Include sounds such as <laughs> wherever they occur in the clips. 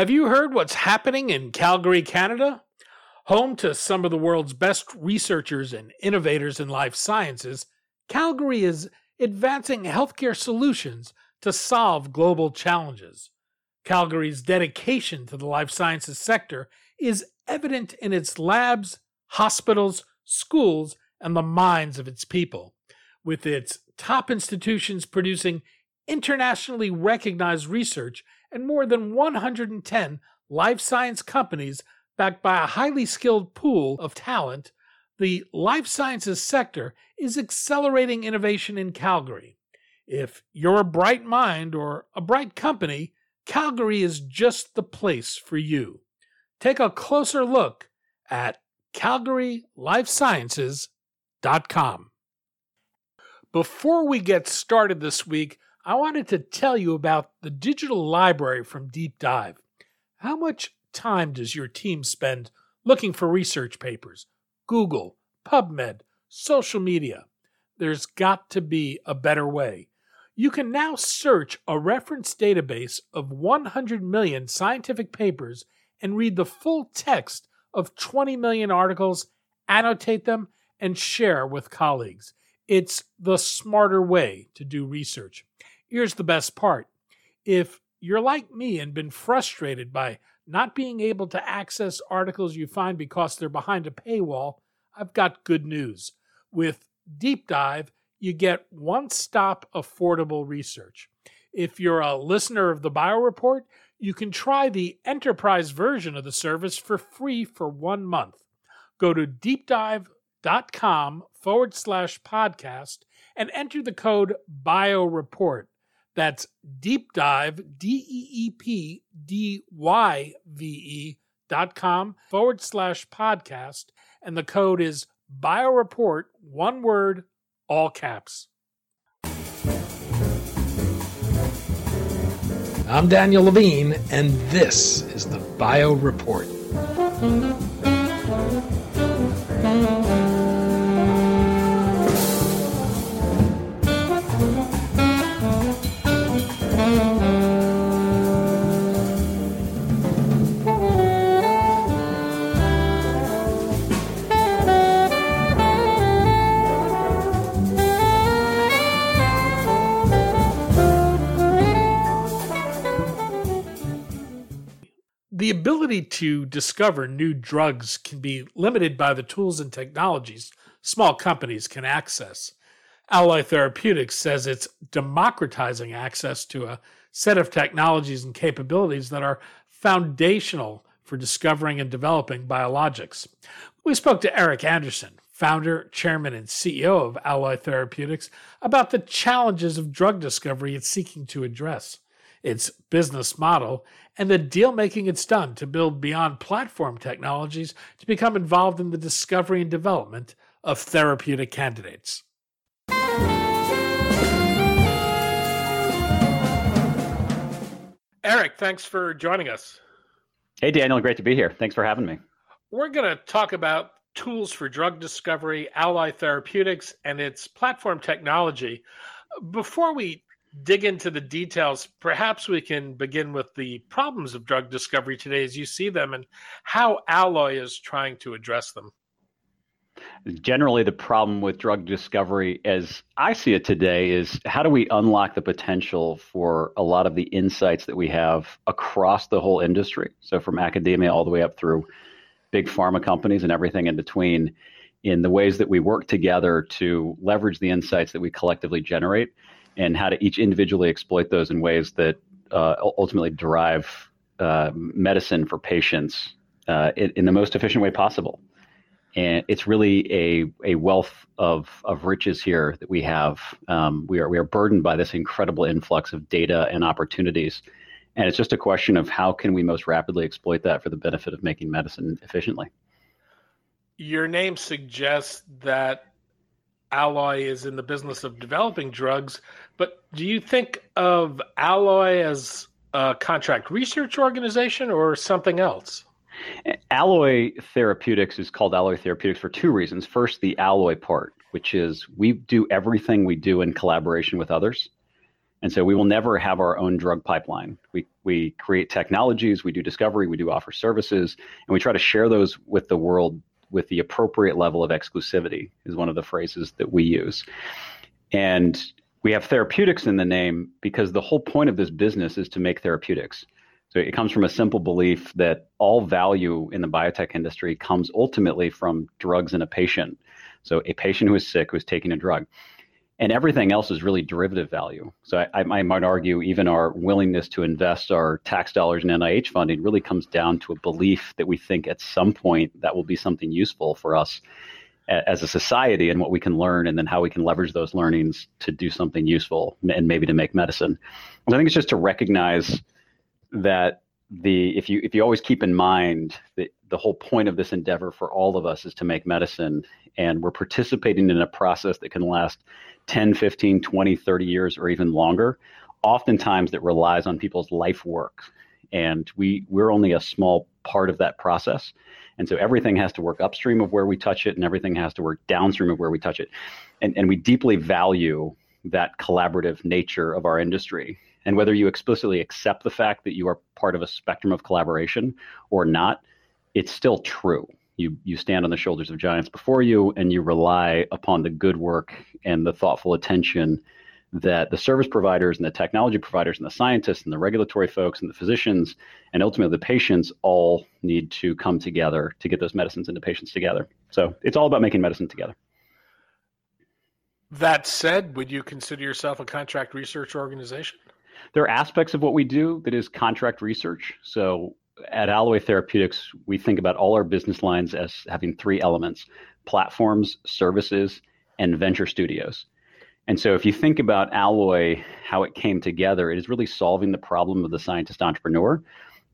Have you heard what's happening in Calgary, Canada? Home to some of the world's best researchers and innovators in life sciences, Calgary is advancing healthcare solutions to solve global challenges. Calgary's dedication to the life sciences sector is evident in its labs, hospitals, schools, and the minds of its people, with its top institutions producing internationally recognized research and more than 110 life science companies backed by a highly skilled pool of talent, the life sciences sector is accelerating innovation in Calgary. If you're a bright mind or a bright company, Calgary is just the place for you. Take a closer look at calgarylifesciences.com. Before we get started this week, I wanted to tell you about the digital library from DeepDyve. How much time does your team spend looking for research papers? Google, PubMed, social media. There's got to be a better way. You can now search a reference database of 100 million scientific papers and read the full text of 20 million articles, annotate them, and share with colleagues. It's the smarter way to do research. Here's the best part if you're like me and been frustrated by not being able to access articles you find because they're behind a paywall, I've got good news. With DeepDyve, you get one stop affordable research. If you're a listener of the Bio Report, you can try the enterprise version of the service for free for one month. Go to deepdyve.com forward slash podcast and enter the code BioReport. That's DeepDyve, D E E P D Y V E dot com forward slash podcast. And the code is BioReport, one word, all caps. I'm Daniel Levine, and this is the Bio Report. The ability to discover new drugs can be limited by the tools and technologies small companies can access. Alloy Therapeutics says it's democratizing access to a set of technologies and capabilities that are foundational for discovering and developing biologics. We spoke to Errik Anderson, founder, chairman, and CEO of Alloy Therapeutics, about the challenges of drug discovery it's seeking to address its business model, and the deal making it's done to build beyond platform technologies to become involved in the discovery and development of therapeutic candidates. Errik, thanks for joining us. Hey, Daniel, great to be here. Thanks for having me. We're going to talk about tools for drug discovery, Alloy Therapeutics, and its platform technology. Before we dig into the details, perhaps we can begin with the problems of drug discovery today as you see them and how Alloy is trying to address them. Generally, the problem with drug discovery, as I see it today, is how do we unlock the potential for a lot of the insights that we have across the whole industry? So, from academia all the way up through big pharma companies and everything in between, in the ways that we work together to leverage the insights that we collectively generate and how to each individually exploit those in ways that uh, ultimately derive uh, medicine for patients uh, in, in, the most efficient way possible. And it's really a, a wealth of, of riches here that we have. Um, we, are, we are burdened by this incredible influx of data and opportunities. And it's just a question of how can we most rapidly exploit that for the benefit of making medicine efficiently. Your name suggests that Alloy is in the business of developing drugs, but do you think of Alloy as a contract research organization or something else? Alloy Therapeutics is called Alloy Therapeutics for two reasons. First, the alloy part, which is we do everything we do in collaboration with others. And so we will never have our own drug pipeline. We, we create technologies, we do discovery, we do offer services, and we try to share those with the world with the appropriate level of exclusivity, is one of the phrases that we use. And we have therapeutics in the name because the whole point of this business is to make therapeutics. So it comes from a simple belief that all value in the biotech industry comes ultimately from drugs in a patient. So a patient who is sick who is taking a drug and everything else is really derivative value. So I, I, might argue even our willingness to invest our tax dollars in NIH funding really comes down to a belief that we think at some point that will be something useful for us as a society and what we can learn and then how we can leverage those learnings to do something useful and maybe to make medicine. I think it's just to recognize that the if you if you always keep in mind that the whole point of this endeavor for all of us is to make medicine and we're participating in a process that can last 10, 15, 20, 30 years, or even longer, oftentimes that relies on people's life work. And we, we're only a small part of that process. And so everything has to work upstream of where we touch it, and everything has to work downstream of where we touch it. And, and we deeply value that collaborative nature of our industry. And whether you explicitly accept the fact that you are part of a spectrum of collaboration or not, it's still true you you stand on the shoulders of giants before you and you rely upon the good work and the thoughtful attention that the service providers and the technology providers and the scientists and the regulatory folks and the physicians and ultimately the patients all need to come together to get those medicines into patients together. So it's all about making medicine together. That said, would you consider yourself a contract research organization? There are aspects of what we do that is contract research. So at Alloy Therapeutics, we think about all our business lines as having three elements platforms, services, and venture studios. And so, if you think about Alloy, how it came together, it is really solving the problem of the scientist entrepreneur.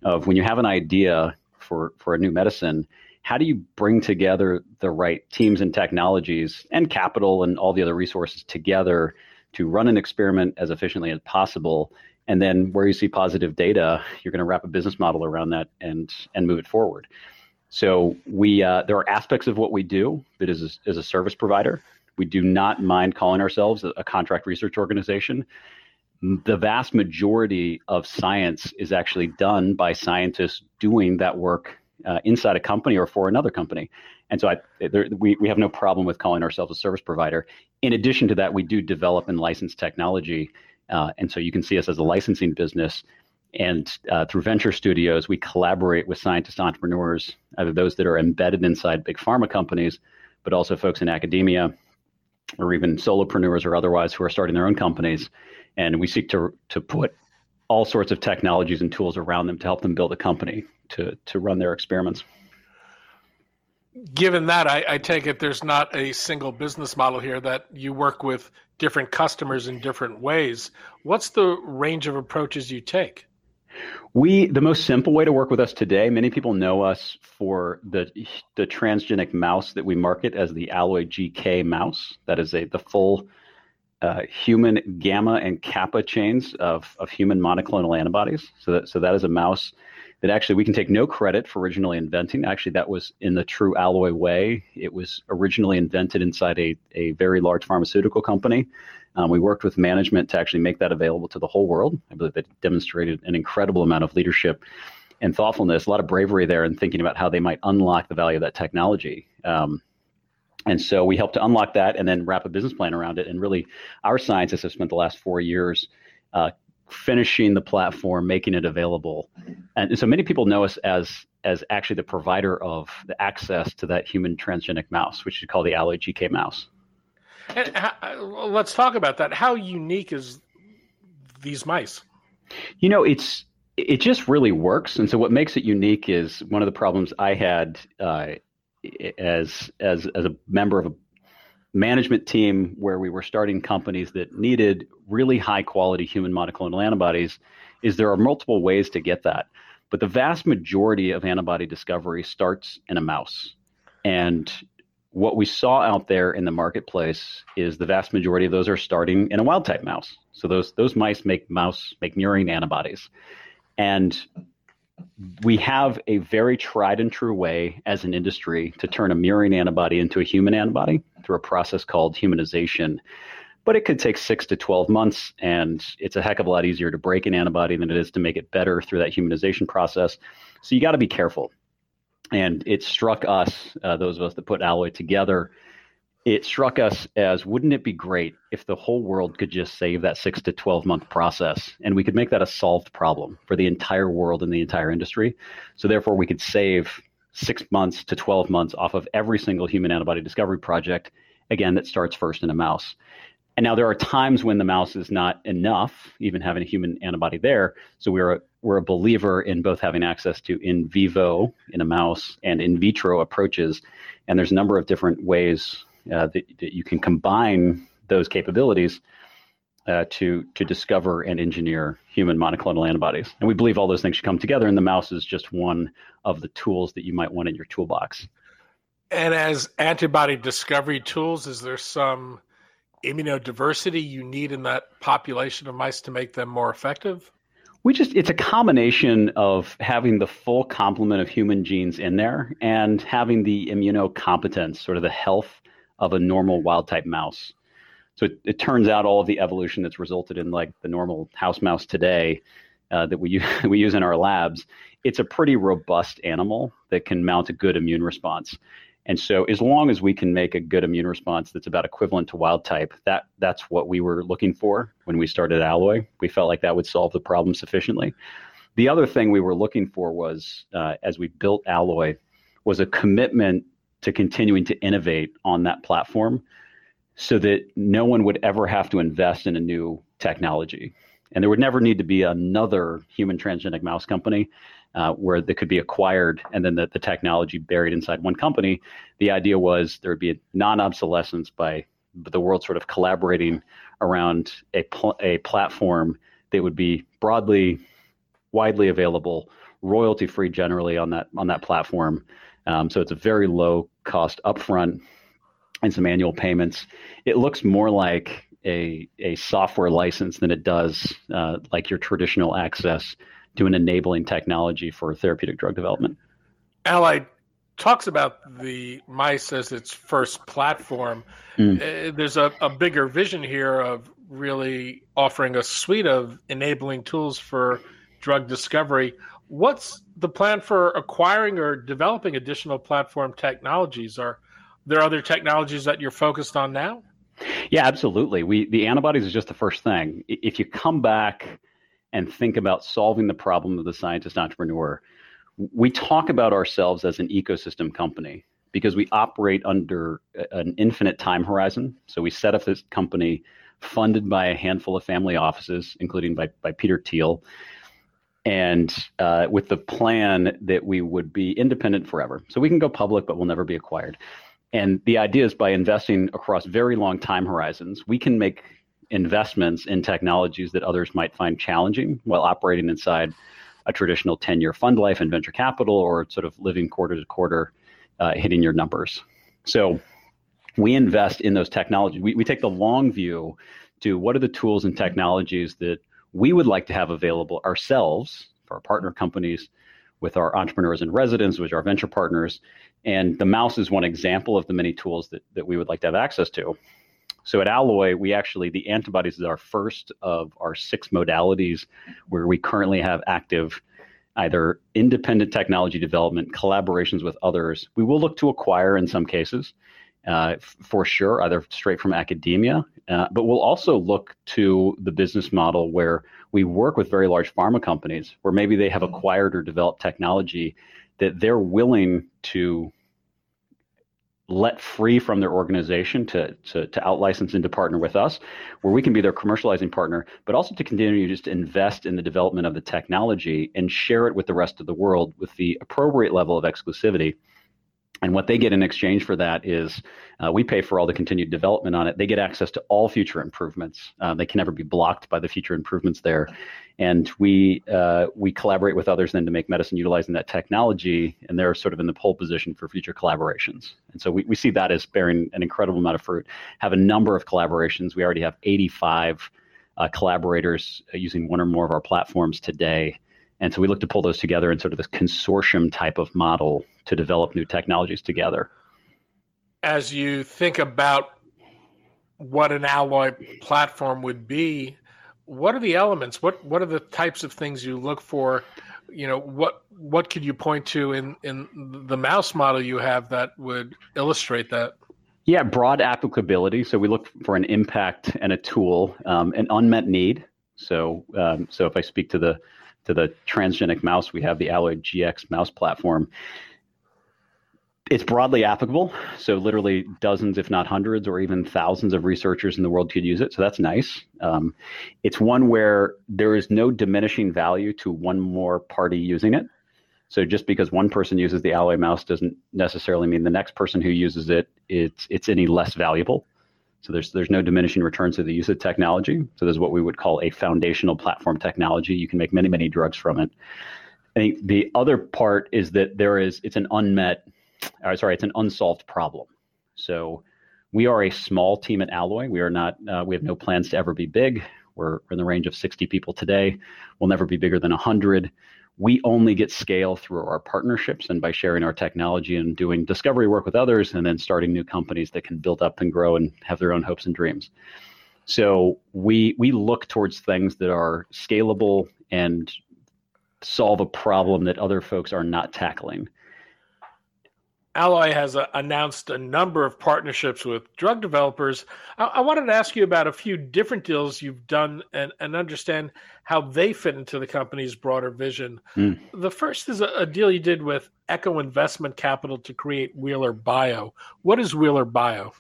Of when you have an idea for, for a new medicine, how do you bring together the right teams and technologies and capital and all the other resources together to run an experiment as efficiently as possible and then where you see positive data, you're going to wrap a business model around that and and move it forward. So we uh, there are aspects of what we do that is as a service provider. We do not mind calling ourselves a, contract research organization. The vast majority of science is actually done by scientists doing that work uh, inside a company or for another company. And so I, there, we, we have no problem with calling ourselves a service provider. In addition to that, we do develop and license technology uh, and so you can see us as a licensing business. And uh, through venture studios, we collaborate with scientist entrepreneurs, either those that are embedded inside big pharma companies, but also folks in academia or even solopreneurs or otherwise who are starting their own companies. And we seek to, to put all sorts of technologies and tools around them to help them build a company to, to run their experiments. Given that, I, I take it there's not a single business model here that you work with different customers in different ways. What's the range of approaches you take? We the most simple way to work with us today. Many people know us for the the transgenic mouse that we market as the Alloy GK mouse. That is a the full uh, human gamma and kappa chains of of human monoclonal antibodies. So that so that is a mouse that actually we can take no credit for originally inventing. Actually, that was in the true alloy way. It was originally invented inside a, a very large pharmaceutical company. Um, we worked with management to actually make that available to the whole world. I believe that demonstrated an incredible amount of leadership and thoughtfulness, a lot of bravery there in thinking about how they might unlock the value of that technology. Um, and so we helped to unlock that and then wrap a business plan around it. And really, our scientists have spent the last four years uh, finishing the platform, making it available. And so many people know us as as actually the provider of the access to that human transgenic mouse, which is called the Alloy GK mouse. And how, let's talk about that. How unique is these mice? You know, it's it just really works. And so what makes it unique is one of the problems I had uh, as as as a member of a management team where we were starting companies that needed really high quality human monoclonal antibodies is there are multiple ways to get that. But the vast majority of antibody discovery starts in a mouse. And what we saw out there in the marketplace is the vast majority of those are starting in a wild type mouse. So those those mice make mouse make murine antibodies. And we have a very tried and true way as an industry to turn a murine antibody into a human antibody through a process called humanization. but it could take six to 12 months. And it's a heck of a lot easier to break an antibody than it is to make it better through that humanization process. So you got to be careful. And it struck us, uh, those of us that put Alloy together, it struck us as wouldn't it be great if the whole world could just save that six to 12 month process and we could make that a solved problem for the entire world and the entire industry. So, therefore, we could save six months to 12 months off of every single human antibody discovery project, again, that starts first in a mouse. And now there are times when the mouse is not enough, even having a human antibody there. So we're a, we're a believer in both having access to in vivo in a mouse and in vitro approaches. And there's a number of different ways uh, that, that, you can combine those capabilities uh, to to discover and engineer human monoclonal antibodies. And we believe all those things should come together. And the mouse is just one of the tools that you might want in your toolbox. And as antibody discovery tools, is there some immunodiversity you need in that population of mice to make them more effective? We just, it's a combination of having the full complement of human genes in there and having the immunocompetence, sort of the health of a normal wild type mouse. So it, it turns out all of the evolution that's resulted in like the normal house mouse today uh, that we use, <laughs> we use in our labs, it's a pretty robust animal that can mount a good immune response. And so, as long as we can make a good immune response that's about equivalent to wild type, that that's what we were looking for when we started Alloy. We felt like that would solve the problem sufficiently. The other thing we were looking for was, uh, as we built Alloy, was a commitment to continuing to innovate on that platform, so that no one would ever have to invest in a new technology, and there would never need to be another human transgenic mouse company uh, where they could be acquired and then the, the technology buried inside one company. The idea was there would be a non obsolescence by the world sort of collaborating around a, pl- a platform that would be broadly, widely available, royalty free generally on that on that platform. Um, so it's a very low cost upfront and some annual payments. It looks more like a, a software license than it does uh, like your traditional access to an enabling technology for therapeutic drug development. Allied talks about the mice as its first platform. Mm. Uh, there's a, a bigger vision here of really offering a suite of enabling tools for drug discovery. What's the plan for acquiring or developing additional platform technologies? Are there other technologies that you're focused on now? Yeah, absolutely. We the antibodies is just the first thing. If you come back and think about solving the problem of the scientist entrepreneur. We talk about ourselves as an ecosystem company because we operate under an infinite time horizon. So we set up this company funded by a handful of family offices, including by, by Peter Thiel, and uh, with the plan that we would be independent forever. So we can go public, but we'll never be acquired. And the idea is by investing across very long time horizons, we can make investments in technologies that others might find challenging while operating inside a traditional 10 year fund life and venture capital or sort of living quarter to quarter, uh, hitting your numbers. So we invest in those technologies. We, we take the long view to what are the tools and technologies that we would like to have available ourselves for our partner companies with our entrepreneurs and residents, which are our venture partners. And the mouse is one example of the many tools that, that we would like to have access to. So at Alloy, we actually, the antibodies is our first of our six modalities where we currently have active either independent technology development, collaborations with others. We will look to acquire in some cases, uh, for sure, either straight from academia, uh, but we'll also look to the business model where we work with very large pharma companies where maybe they have acquired or developed technology that they're willing to let free from their organization to, to, to out-license and to partner with us, where we can be their commercializing partner, but also to continue just to invest in the development of the technology and share it with the rest of the world with the appropriate level of exclusivity and what they get in exchange for that is uh, we pay for all the continued development on it. They get access to all future improvements. Uh, they can never be blocked by the future improvements there. And we uh, we collaborate with others then to make medicine utilizing that technology, and they're sort of in the pole position for future collaborations. And so we, we see that as bearing an incredible amount of fruit. Have a number of collaborations. We already have 85 uh, collaborators uh, using one or more of our platforms today. And so we look to pull those together in sort of this consortium type of model to develop new technologies together. As you think about what an alloy platform would be, what are the elements? What what are the types of things you look for? You know, what what could you point to in in the mouse model you have that would illustrate that? Yeah, broad applicability. So we look for an impact and a tool, um, an unmet need. So um, so if I speak to the to the transgenic mouse, we have the Alloy GK mouse platform it's broadly applicable. So literally dozens, if not hundreds, or even thousands of researchers in the world could use it. So that's nice. Um, it's one where there is no diminishing value to one more party using it. So just because one person uses the Alloy mouse doesn't necessarily mean the next person who uses it it's it's any less valuable. So there's there's no diminishing returns to the use of technology. So there's what we would call a foundational platform technology. You can make many many drugs from it. I think the other part is that there is it's an unmet uh, sorry, it's an unsolved problem. So we are a small team at Alloy. We are not. Uh, we have no plans to ever be big. We're in the range of 60 people today. We'll never be bigger than 100. We only get scale through our partnerships and by sharing our technology and doing discovery work with others, and then starting new companies that can build up and grow and have their own hopes and dreams. So we we look towards things that are scalable and solve a problem that other folks are not tackling. Alloy has uh, announced a number of partnerships with drug developers. I-, I, wanted to ask you about a few different deals you've done and, and understand how they fit into the company's broader vision. Mm. The first is a, a, deal you did with Echo Investment Capital to create Wheeler Bio. What is Wheeler Bio?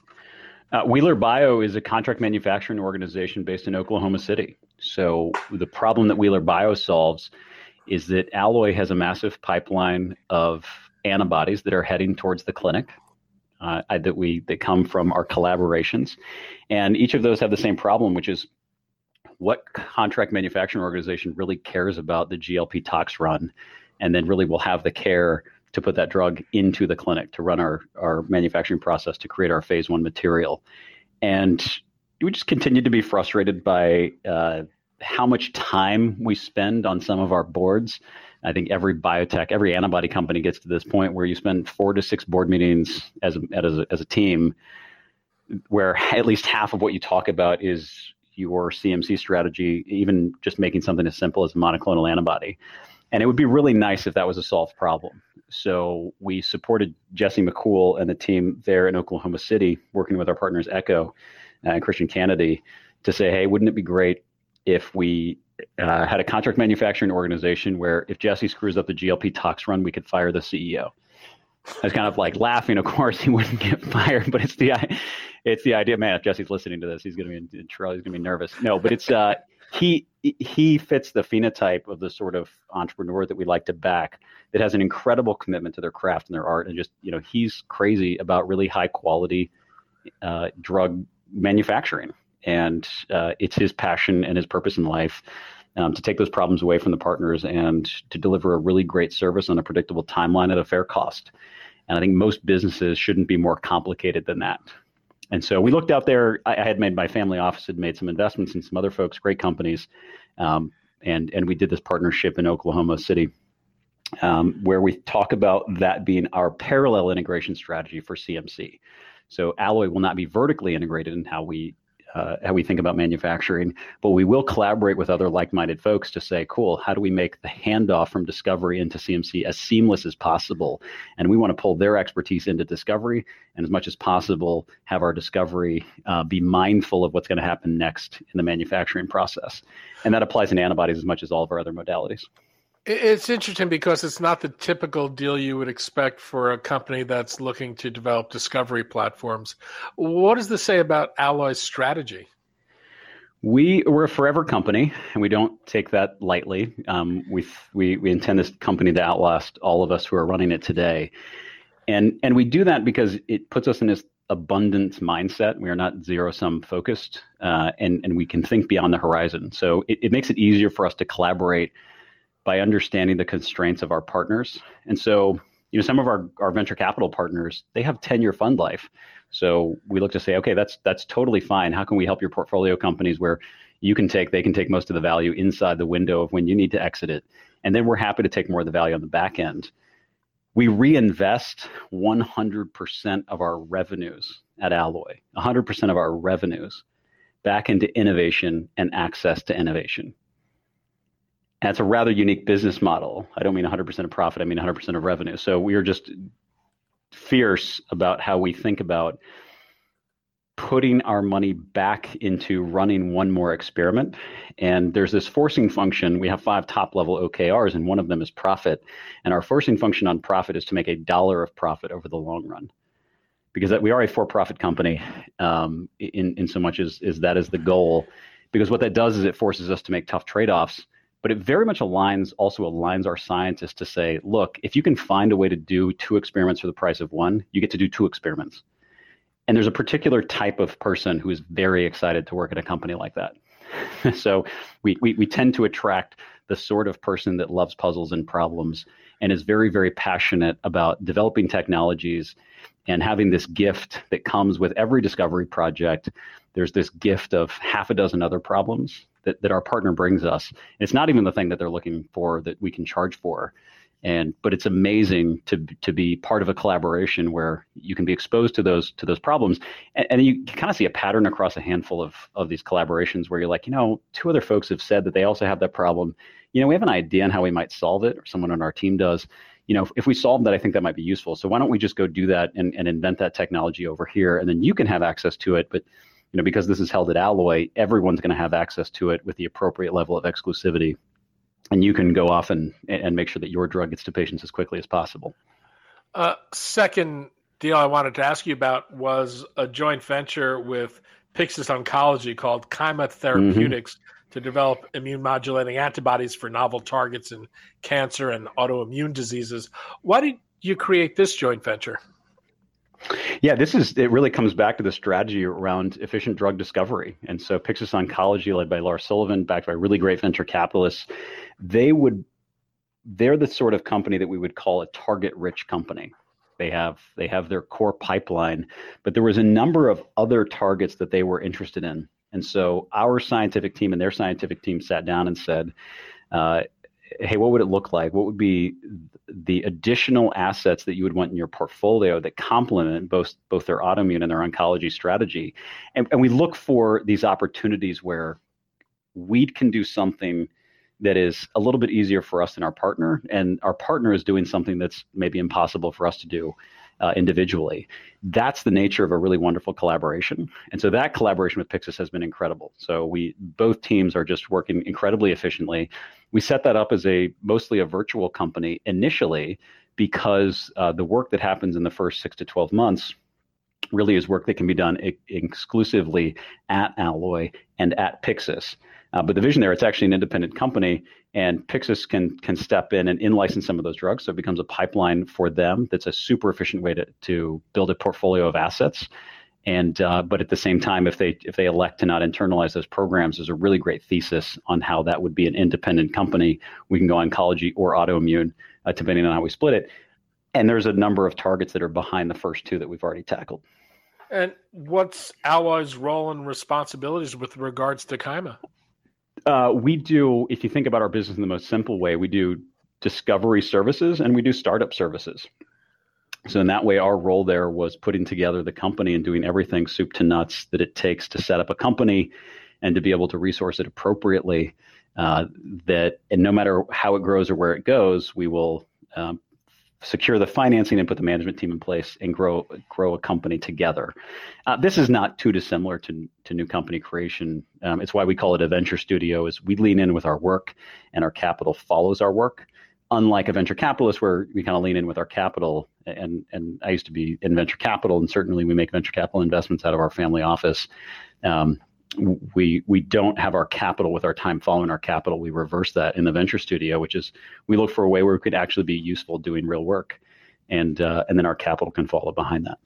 Uh, Wheeler Bio is a contract manufacturing organization based in Oklahoma City. So the problem that Wheeler Bio solves is that Alloy has a massive pipeline of antibodies that are heading towards the clinic uh, that we that come from our collaborations, and each of those have the same problem, which is what contract manufacturing organization really cares about the GLP tox run, and then really will have the care to put that drug into the clinic to run our our manufacturing process to create our phase one material, and we just continue to be frustrated by uh, how much time we spend on some of our boards I think every biotech, every antibody company gets to this point where you spend four to six board meetings as a, as a, as a team, where at least half of what you talk about is your CMC strategy, even just making something as simple as a monoclonal antibody. And it would be really nice if that was a solved problem. So we supported Jesse McCool and the team there in Oklahoma City, working with our partners Echo uh, and Christian Kennedy, to say, hey, wouldn't it be great if we uh, had a contract manufacturing organization where if Jesse screws up the GLP tox run, we could fire the CEO. I was kind of like laughing. Of course, he wouldn't get <laughs> fired, but it's the it's the idea. Man, if Jesse's listening to this, he's going to be in trouble. He's going to be nervous. No, but it's uh, he he fits the phenotype of the sort of entrepreneur that we like to back. That has an incredible commitment to their craft and their art, and just you know, he's crazy about really high quality uh, drug manufacturing and uh, it's his passion and his purpose in life um, to take those problems away from the partners and to deliver a really great service on a predictable timeline at a fair cost. And I think most businesses shouldn't be more complicated than that. And so we looked out there. I, I had made my family office had made some investments in some other folks, great companies, um, and and we did this partnership in Oklahoma City, um, where we talk about that being our parallel integration strategy for CMC. So Alloy will not be vertically integrated in how we uh, how we think about manufacturing, but we will collaborate with other like-minded folks to say, cool, how do we make the handoff from discovery into CMC as seamless as possible? And we want to pull their expertise into discovery, and as much as possible, have our discovery uh, be mindful of what's going to happen next in the manufacturing process. And that applies in antibodies as much as all of our other modalities. It's interesting because it's not the typical deal you would expect for a company that's looking to develop discovery platforms. What does this say about Alloy's strategy? We we're a forever company, and we don't take that lightly. Um, we we intend this company to outlast all of us who are running it today, and and we do that because it puts us in this abundance mindset. We are not zero sum focused, uh, and and we can think beyond the horizon. So it, it makes it easier for us to collaborate by understanding the constraints of our partners. And so, you know, some of our, our venture capital partners, they have 10 year fund life. So we look to say, okay, that's that's totally fine. How can we help your portfolio companies where you can take, they can take most of the value inside the window of when you need to exit it. And then we're happy to take more of the value on the back end. We reinvest 100% of our revenues at Alloy, 100% of our revenues back into innovation and access to innovation. And it's a rather unique business model. I don't mean 100% of profit, I mean 100% of revenue. So we are just fierce about how we think about putting our money back into running one more experiment. And there's this forcing function. We have five top level OKRs, and one of them is profit. And our forcing function on profit is to make a dollar of profit over the long run. Because we are a for profit company um, in, in so much as, as that is the goal. Because what that does is it forces us to make tough trade offs. But it very much aligns, also aligns our scientists to say, look, if you can find a way to do two experiments for the price of one, you get to do two experiments and there's a particular type of person who is very excited to work at a company like that. <laughs> so we, we, we tend to attract the sort of person that loves puzzles and problems and is very, very passionate about developing technologies and having this gift that comes with every discovery project. There's this gift of half a dozen other problems that, that our partner brings us. And it's not even the thing that they're looking for that we can charge for and but it's amazing to to be part of a collaboration where you can be exposed to those to those problems and, and you kind of see a pattern across a handful of of these collaborations where you're like you know two other folks have said that they also have that problem you know we have an idea on how we might solve it or someone on our team does you know if, if we solve that i think that might be useful so why don't we just go do that and, and invent that technology over here and then you can have access to it but you know because this is held at alloy everyone's going to have access to it with the appropriate level of exclusivity and you can go off and and make sure that your drug gets to patients as quickly as possible. Uh, second deal I wanted to ask you about was a joint venture with Pyxis Oncology called Kyma Therapeutics mm-hmm. To develop immune modulating antibodies for novel targets in cancer and autoimmune diseases. Why did you create this joint venture? Yeah, this is it really comes back to the strategy around efficient drug discovery. And so Pyxis Oncology, led by Lara Sullivan, backed by really great venture capitalists, they would they're the sort of company that we would call a target rich company. They have they have their core pipeline, but there was a number of other targets that they were interested in. And so our scientific team and their scientific team sat down and said, uh, hey, what would it look like? What would be the additional assets that you would want in your portfolio that complement both both their autoimmune and their oncology strategy? And, and we look for these opportunities where we can do something that is a little bit easier for us than our partner, and our partner is doing something that's maybe impossible for us to do uh, individually. That's the nature of a really wonderful collaboration. And so that collaboration with Pyxis has been incredible. So we both teams are just working incredibly efficiently. We set that up as a mostly a virtual company initially because uh, the work that happens in the first six to 12 months really is work that can be done I- exclusively at Alloy and at Pyxis. Uh, but the vision there, it's actually an independent company, and Pyxis can can step in and in license some of those drugs. So it becomes a pipeline for them. That's a super efficient way to to build a portfolio of assets. And uh, but at the same time, if they if they elect to not internalize those programs, there's a really great thesis on how that would be an independent company. We can go oncology or autoimmune, uh, depending on how we split it. And there's a number of targets that are behind the first two that we've already tackled. And what's Alloy's role and responsibilities with regards to Kyma? Uh, we do, if you think about our business in the most simple way, we do discovery services and we do startup services. So in that way, our role there was putting together the company and doing everything soup to nuts that it takes to set up a company and to be able to resource it appropriately. Uh, that and no matter how it grows or where it goes, we will um, secure the financing and put the management team in place and grow grow a company together. Uh, this is not too dissimilar to to new company creation. Um, it's why we call it a venture studio. Is we lean in with our work and our capital follows our work. Unlike a venture capitalist, where we kind of lean in with our capital, and and I used to be in venture capital, and certainly we make venture capital investments out of our family office. Um, we we don't have our capital with our time following our capital. We reverse that in the venture studio, which is we look for a way where we could actually be useful doing real work, and uh, and then our capital can follow behind that.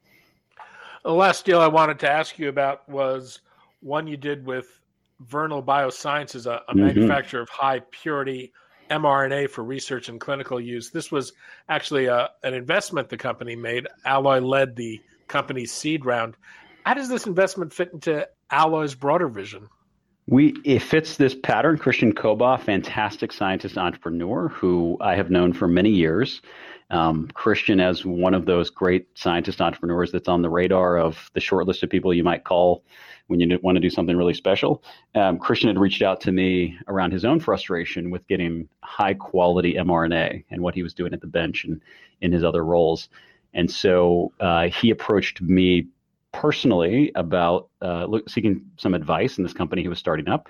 The last deal I wanted to ask you about was one you did with Vernal Biosciences, a, a mm-hmm. manufacturer of high purity mRNA for research and clinical use. This was actually a, uh, an investment the company made. Alloy led the company's seed round. How does this investment fit into Alloy's broader vision? We it fits this pattern. Christian Cobaugh, fantastic scientist entrepreneur who I have known for many years. Um, Christian as one of those great scientist entrepreneurs that's on the radar of the short list of people you might call when you want to do something really special. Um, Christian had reached out to me around his own frustration with getting high quality mRNA and what he was doing at the bench and in his other roles. And so uh, he approached me personally about uh, look, seeking some advice in this company he was starting up.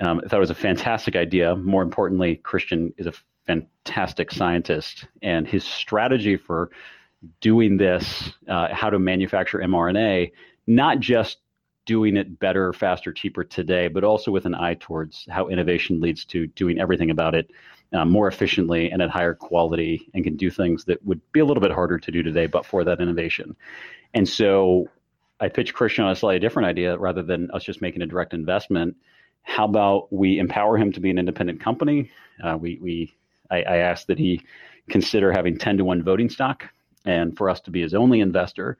Um, I thought it was a fantastic idea. More importantly, Christian is a fantastic scientist, and his strategy for doing this, uh, how to manufacture mRNA, not just doing it better, faster, cheaper today, but also with an eye towards how innovation leads to doing everything about it uh, more efficiently and at higher quality and can do things that would be a little bit harder to do today, but for that innovation. And so I pitched Christian on a slightly different idea rather than us just making a direct investment. How about we empower him to be an independent company? Uh, we, we I, I asked that he consider having 10 to 1 voting stock and for us to be his only investor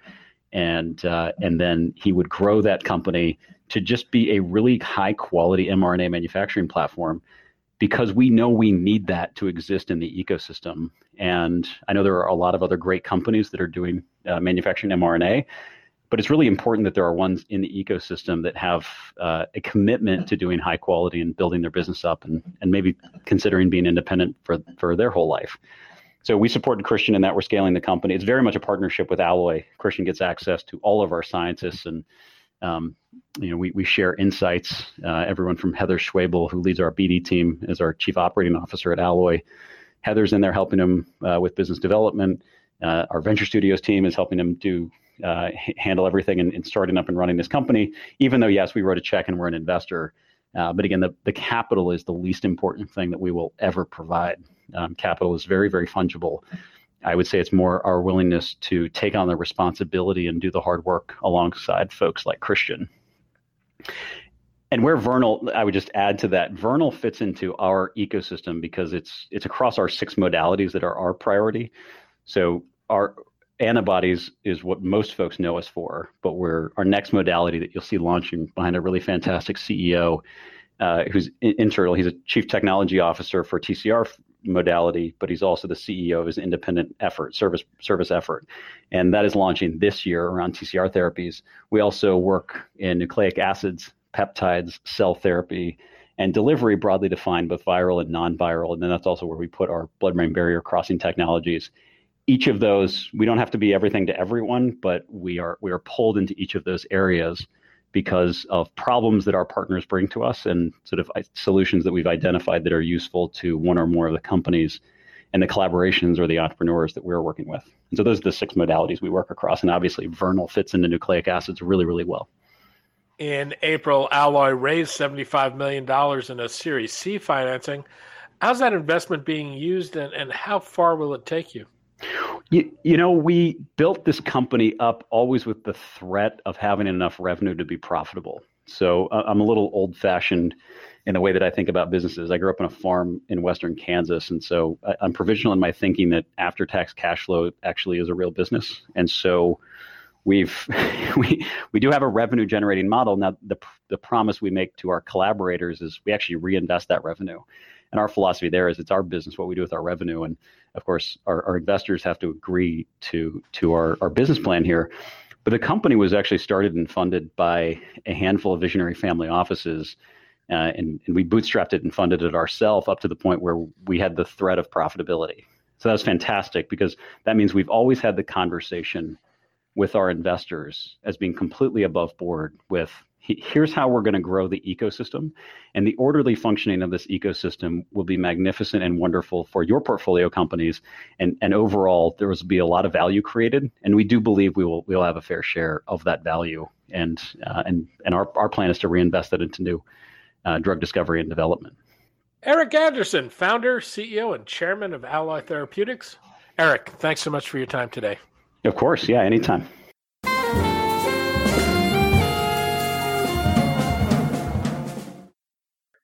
and uh, and then he would grow that company to just be a really high quality mRNA manufacturing platform because we know we need that to exist in the ecosystem. And I know there are a lot of other great companies that are doing uh, manufacturing mRNA, but it's really important that there are ones in the ecosystem that have uh, a commitment to doing high quality and building their business up and, and maybe considering being independent for, for their whole life. So we supported Christian in that we're scaling the company. It's very much a partnership with Alloy. Christian gets access to all of our scientists and um, you know, we, we share insights. Uh, everyone from Heather Schwabel, who leads our BD team, is our chief operating officer at Alloy. Heather's in there helping him uh, with business development. Uh, our venture studios team is helping him do uh, handle everything and, and, starting up and running this company. Even though, yes, we wrote a check and we're an investor, uh, but again, the, the capital is the least important thing that we will ever provide. Um, capital is very, very fungible. I would say it's more our willingness to take on the responsibility and do the hard work alongside folks like Christian. And where Vernal, I would just add to that, Vernal fits into our ecosystem because it's it's across our six modalities that are our priority. So our antibodies is what most folks know us for, but we're our next modality that you'll see launching behind a really fantastic CEO uh, who's internal. He's a chief technology officer for TCR modality, but he's also the CEO of his independent effort, service service effort, and that is launching this year around TCR therapies. We also work in nucleic acids, peptides, cell therapy, and delivery broadly defined, both viral and non-viral, and then that's also where we put our blood-brain barrier crossing technologies. Each of those, we don't have to be everything to everyone, but we are we are pulled into each of those areas because of problems that our partners bring to us and sort of uh, solutions that we've identified that are useful to one or more of the companies and the collaborations or the entrepreneurs that we're working with. And so those are the six modalities we work across. And obviously, Vernal fits into nucleic acids really, really well. In April, Alloy raised $75 million in a Series C financing. How's that investment being used and, and how far will it take you? You, you know, we built this company up always with the threat of having enough revenue to be profitable. So uh, I'm a little old fashioned in the way that I think about businesses. I grew up on a farm in western Kansas, and so I, I'm provisional in my thinking that after tax cash flow actually is a real business. And so we've <laughs> we we do have a revenue generating model now. The the promise we make to our collaborators is we actually reinvest that revenue. And our philosophy there is it's our business what we do with our revenue. And of course, our, our investors have to agree to to our, our business plan here. But the company was actually started and funded by a handful of visionary family offices. Uh, and, and we bootstrapped it and funded it ourselves up to the point where we had the threat of profitability. So that was fantastic because that means we've always had the conversation with our investors as being completely above board with here's how we're going to grow the ecosystem and the orderly functioning of this ecosystem will be magnificent and wonderful for your portfolio companies and, and overall there will be a lot of value created and we do believe we will we'll have a fair share of that value and uh, and and our, our plan is to reinvest that into new uh, drug discovery and development. Errik anderson founder ceo and chairman of Alloy therapeutics. Errik thanks so much for your time today. Of course yeah anytime